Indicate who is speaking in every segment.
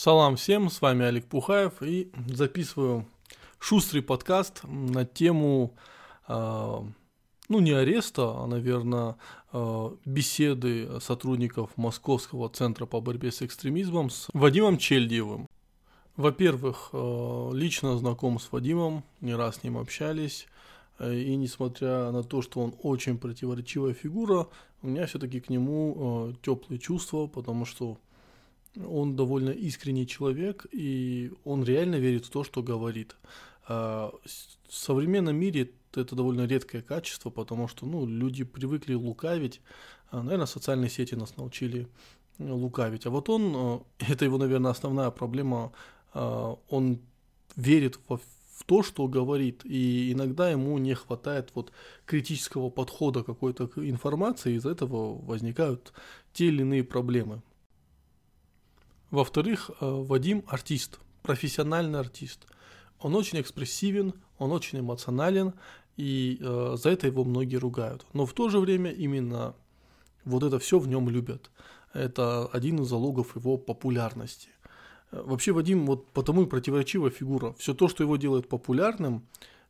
Speaker 1: Салам всем, с вами Олег Пухаев и записываю шустрый подкаст на тему, э, ну не ареста, а, наверное, э, беседы сотрудников Московского центра по борьбе с экстремизмом с Вадимом Чельдиевым. Во-первых, э, лично знаком с Вадимом, не раз с ним общались, и несмотря на то, что он очень противоречивая фигура, у меня все-таки к нему э, теплые чувства, потому что он довольно искренний человек, и он реально верит в то, что говорит. А, в современном мире это довольно редкое качество, потому что ну, люди привыкли лукавить. А, наверное, социальные сети нас научили лукавить. А вот он, это его, наверное, основная проблема, а, он верит в то, что говорит, и иногда ему не хватает вот критического подхода какой-то информации, из-за этого возникают те или иные проблемы. Во-вторых, э, Вадим артист, профессиональный артист. Он очень экспрессивен, он очень эмоционален, и э, за это его многие ругают. Но в то же время именно вот это все в нем любят. Это один из залогов его популярности. Э, вообще Вадим вот потому и противоречивая фигура. Все то, что его делает популярным,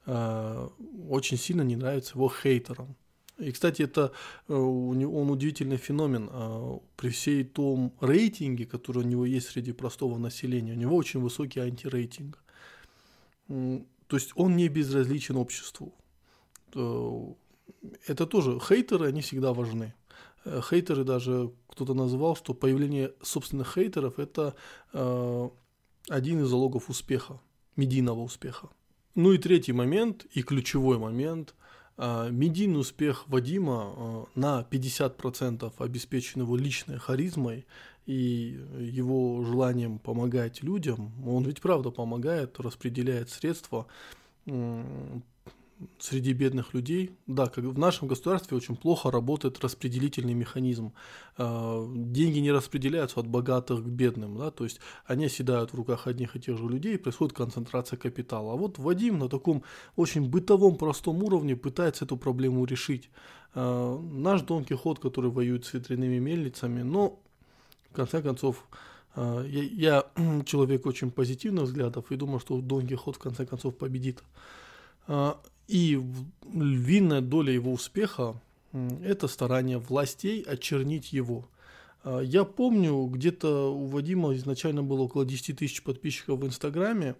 Speaker 1: э, очень сильно не нравится его хейтерам. И, кстати, это э, он удивительный феномен. А, при всей том рейтинге, который у него есть среди простого населения, у него очень высокий антирейтинг. То есть он не безразличен обществу. Э, это тоже хейтеры, они всегда важны. Э, хейтеры даже кто-то называл, что появление собственных хейтеров это один из залогов успеха, медийного успеха. Ну и третий момент, и ключевой момент – медийный успех Вадима а, на 50% обеспечен его личной харизмой и его желанием помогать людям. Он ведь правда помогает, распределяет средства среди бедных людей, да, как в нашем государстве очень плохо работает распределительный механизм. А, деньги не распределяются от богатых к бедным, да, то есть они оседают в руках одних и тех же людей, и происходит концентрация капитала. А вот Вадим на таком очень бытовом, простом уровне пытается эту проблему решить. А, наш Дон Кихот, который воюет с ветряными мельницами, но в конце концов а, я, я человек очень позитивных взглядов и думаю, что Дон Кихот в конце концов победит. И львиная доля его успеха – это старание властей очернить его. А, я помню, где-то у Вадима изначально было около 10 тысяч подписчиков в Инстаграме,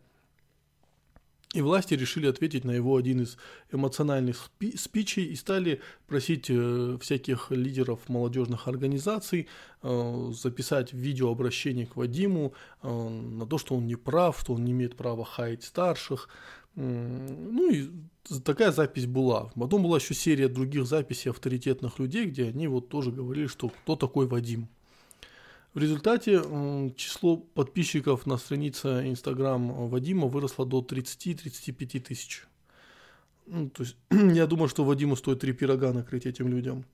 Speaker 1: и власти решили ответить на его один из эмоциональных спичей и стали просить э, всяких лидеров молодежных организаций э, записать видеообращение к Вадиму э, на то, что он не прав, что он не имеет права хаять старших. Ну и такая запись была. Потом была еще серия других записей авторитетных людей, где они вот тоже говорили, что кто такой Вадим. В результате число подписчиков на странице Инстаграм Вадима выросло до 30-35 тысяч. Ну, то есть я думаю, что Вадиму стоит три пирога накрыть этим людям.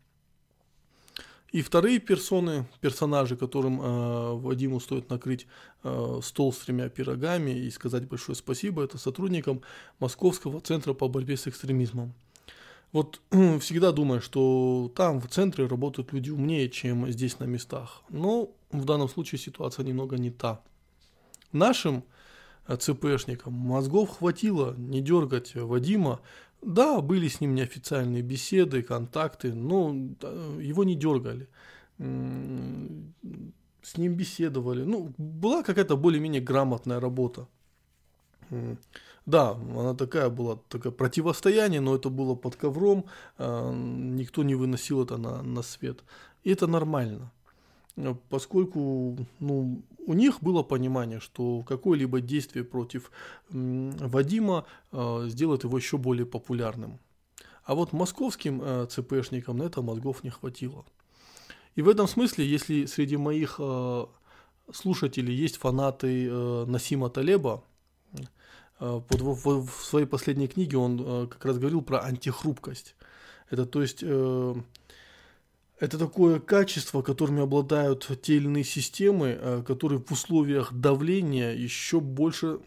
Speaker 1: И вторые персоны, персонажи, которым э, Вадиму стоит накрыть э, стол с тремя пирогами и сказать большое спасибо, это сотрудникам Московского центра по борьбе с экстремизмом. Вот всегда думаю, что там в центре работают люди умнее, чем здесь на местах. Но в данном случае ситуация немного не та. Нашим э, ЦПшникам мозгов хватило не дергать Вадима да, были с ним неофициальные беседы, контакты, но его не дергали. С ним беседовали. Ну, была какая-то более-менее грамотная работа. Да, она такая была, такое противостояние, но это было под ковром, а, никто не выносил это на, на свет. И это нормально. Э, поскольку ну, у них было понимание, что какое-либо действие против Вадима э, сделает его еще более популярным. А вот московским э, ЦПшникам на это мозгов не хватило. И в этом смысле, если среди моих э, слушателей есть фанаты э, Насима Талеба, э, в, в своей последней книге он э, как раз говорил про антихрупкость. Это то есть... Э, это такое качество, которыми обладают те или иные системы, э, которые в условиях давления еще больше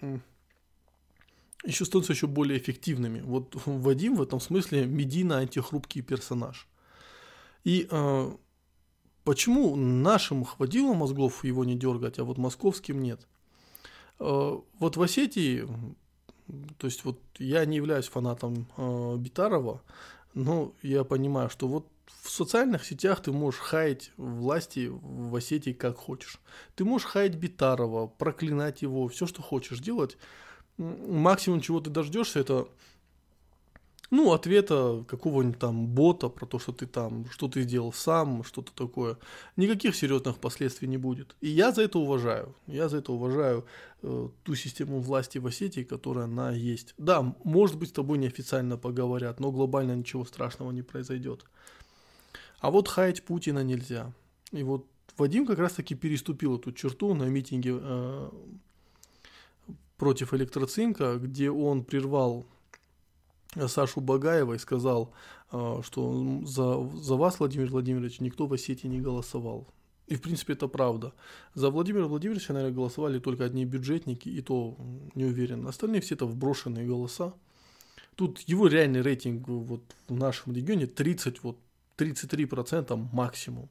Speaker 1: еще становятся еще более эффективными. Вот Вадим в этом смысле медийно антихрупкий персонаж. И э, почему нашим хватило мозгов его не дергать, а вот московским нет? Э, вот в Осетии, то есть вот я не являюсь фанатом э, Битарова, но я понимаю, что вот в социальных сетях ты можешь хаять власти в Осетии как хочешь. Ты можешь хаять Битарова, проклинать его, все, что хочешь делать. Максимум, чего ты дождешься, это ну, ответа какого-нибудь там бота про то, что ты там, что ты сделал сам, что-то такое. Никаких серьезных последствий не будет. И я за это уважаю. Я за это уважаю э, ту систему власти в Осетии, которая она есть. Да, может быть, с тобой неофициально поговорят, но глобально ничего страшного не произойдет. А вот хаять Путина нельзя. И вот Вадим как раз-таки переступил эту черту на митинге э, против электроцинка, где он прервал Сашу Багаева и сказал, э, что за, за вас, Владимир Владимирович, никто в Осетии не голосовал. И, в принципе, это правда. За Владимира Владимировича, наверное, голосовали только одни бюджетники, и то не уверен. Остальные все это вброшенные голоса. Тут его реальный рейтинг вот в нашем регионе 30, вот 33% максимум.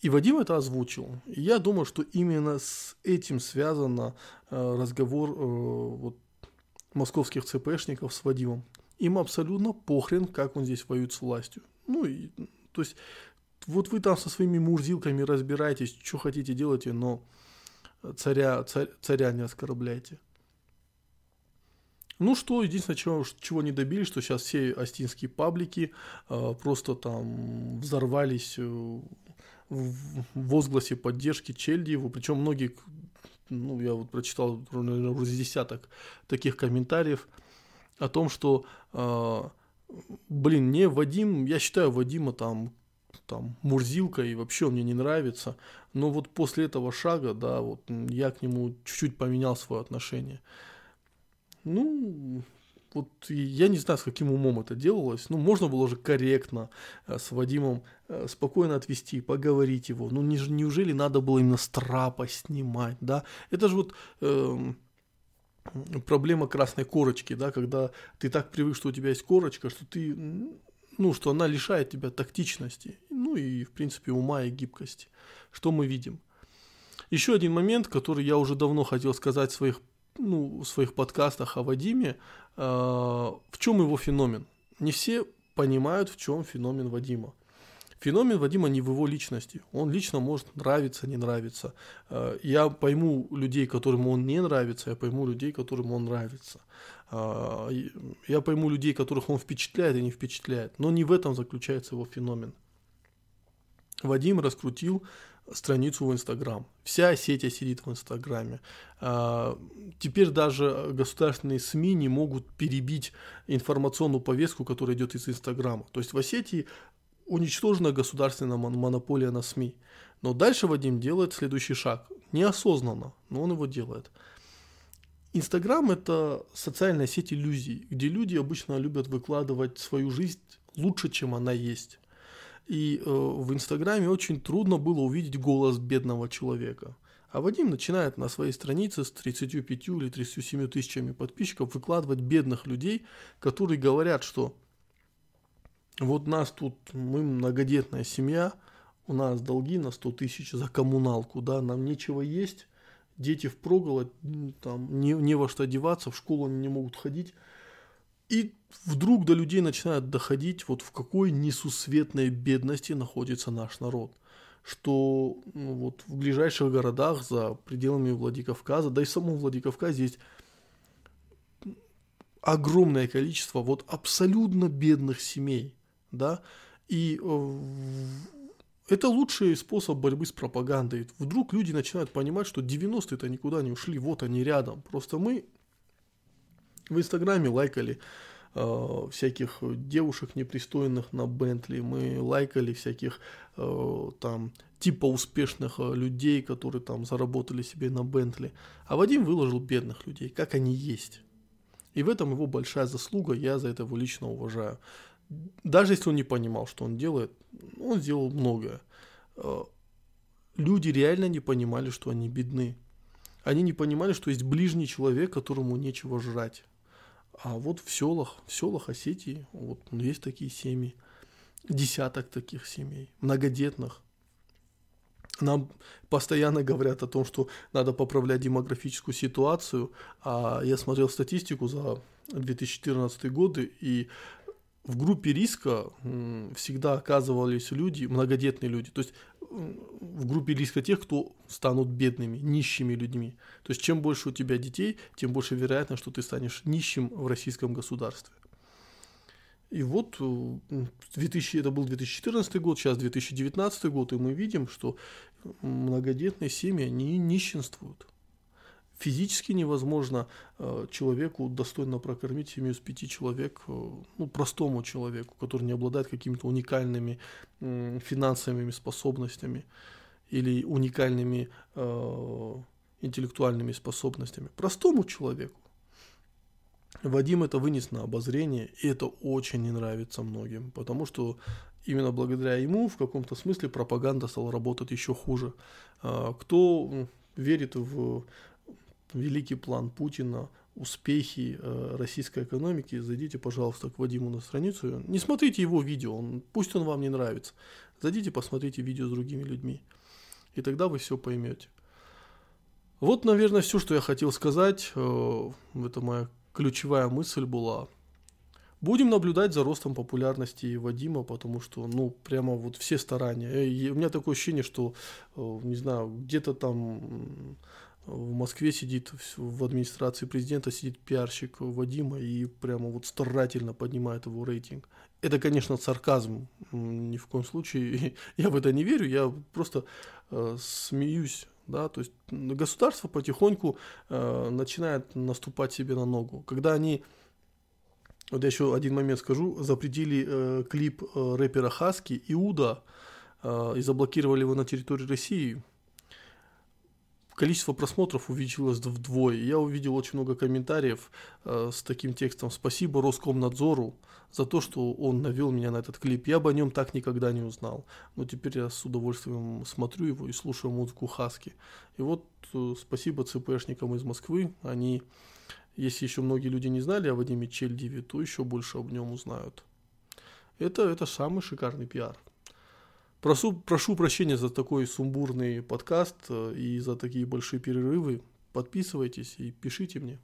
Speaker 1: И Вадим это озвучил. И я думаю, что именно с этим связан э, разговор э, вот, московских ЦПшников с Вадимом. Им абсолютно похрен, как он здесь воюет с властью. Ну, и, то есть, вот вы там со своими мурзилками разбираетесь, что хотите делайте, но царя, царь, царя не оскорбляйте. Ну что, единственное, чего, чего не добились, что сейчас все астинские паблики э, просто там взорвались э, в возгласе поддержки Чельдиеву, причем многие ну, я вот прочитал, наверное, уже десяток таких комментариев о том, что, э, блин, не Вадим, я считаю Вадима там, там, Мурзилка, и вообще он мне не нравится, но вот после этого шага, да, вот я к нему чуть-чуть поменял свое отношение. Ну, вот я не знаю, с каким умом это делалось. Ну, можно было уже корректно э, с Вадимом э, спокойно отвести, поговорить его. Ну, не, неужели надо было именно с трапа снимать, да? Это же вот э, проблема красной корочки, да, когда ты так привык, что у тебя есть корочка, что ты, ну, что она лишает тебя тактичности, ну и, в принципе, ума и гибкости. Что мы видим? Еще один момент, который я уже давно хотел сказать в своих ну, в своих подкастах о Вадиме, э, в чем его феномен. Не все понимают, в чем феномен Вадима. Феномен Вадима не в его личности. Он лично может нравиться, не нравиться. Э, я пойму людей, которым он не нравится, я пойму людей, которым он нравится. Э, я пойму людей, которых он впечатляет и не впечатляет. Но не в этом заключается его феномен. Вадим раскрутил страницу в Инстаграм. Вся Осетия сидит в Инстаграме. А, теперь даже государственные СМИ не могут перебить информационную повестку, которая идет из Инстаграма. То есть в Осетии уничтожена государственная монополия на СМИ. Но дальше Вадим делает следующий шаг. Неосознанно, но он его делает. Инстаграм – это социальная сеть иллюзий, где люди обычно любят выкладывать свою жизнь лучше, чем она есть. И э, в Инстаграме очень трудно было увидеть голос бедного человека. А Вадим начинает на своей странице с 35 или 37 тысячами подписчиков выкладывать бедных людей, которые говорят, что вот нас тут, мы многодетная семья, у нас долги на 100 тысяч за коммуналку, да, нам нечего есть, дети впроголодь, там, не, не во что одеваться, в школу они не могут ходить. И вдруг до людей начинает доходить, вот в какой несусветной бедности находится наш народ. Что ну, вот в ближайших городах за пределами Владикавказа, да и в самом Владикавказе есть огромное количество вот абсолютно бедных семей, да, и э, это лучший способ борьбы с пропагандой. Вдруг люди начинают понимать, что 90-е-то никуда не ушли, вот они рядом. Просто мы в Инстаграме лайкали э, всяких девушек непристойных на Бентли, мы лайкали всяких э, там типа успешных э, людей, которые там заработали себе на Бентли. А Вадим выложил бедных людей, как они есть. И в этом его большая заслуга, я за это его лично уважаю. Даже если он не понимал, что он делает, он сделал многое. Э, люди реально не понимали, что они бедны. Они не понимали, что есть ближний человек, которому нечего жрать. А вот в селах, в селах Осетии, вот есть такие семьи. десяток таких семей, многодетных. Нам постоянно говорят о том, что надо поправлять демографическую ситуацию, а я смотрел статистику за 2014 годы, и в группе риска всегда оказывались люди, многодетные люди, то есть в группе риска тех, кто станут бедными, нищими людьми. То есть чем больше у тебя детей, тем больше вероятно, что ты станешь нищим в российском государстве. И вот 2000, это был 2014 год, сейчас 2019 год, и мы видим, что многодетные семьи, они нищенствуют физически невозможно э, человеку достойно прокормить семью из пяти человек, э, ну, простому человеку, который не обладает какими-то уникальными финансовыми способностями или уникальными э, интеллектуальными способностями. Простому человеку. Вадим это вынес на обозрение, и это очень не нравится многим, потому что именно благодаря ему в каком-то смысле пропаганда стала работать еще хуже. Э, кто верит в великий план Путина, успехи э, российской экономики, зайдите, пожалуйста, к Вадиму на страницу. Не смотрите его видео, он, пусть он вам не нравится. Зайдите, посмотрите видео с другими людьми. И тогда вы все поймете. Вот, наверное, все, что я хотел сказать. Э, это моя ключевая мысль была. Будем наблюдать за ростом популярности Вадима, потому что, ну, прямо вот все старания. И у меня такое ощущение, что, э, не знаю, где-то там в Москве сидит, в администрации президента сидит пиарщик Вадима и прямо вот старательно поднимает его рейтинг. Это, конечно, сарказм, ни в коем случае я в это не верю, я просто э, смеюсь, да, то есть государство потихоньку э, начинает наступать себе на ногу. Когда они, вот я еще один момент скажу, запретили э, клип э, рэпера Хаски Иуда э, и заблокировали его на территории России, количество просмотров увеличилось вдвое. Я увидел очень много комментариев э, с таким текстом «Спасибо Роскомнадзору за то, что он навел меня на этот клип. Я бы о нем так никогда не узнал. Но теперь я с удовольствием смотрю его и слушаю музыку Хаски. И вот э, спасибо ЦПшникам из Москвы. Они, если еще многие люди не знали о Вадиме Чельдиве, то еще больше об нем узнают. Это, это самый шикарный пиар. Прошу, прошу прощения за такой сумбурный подкаст э, и за такие большие перерывы. Подписывайтесь и пишите мне.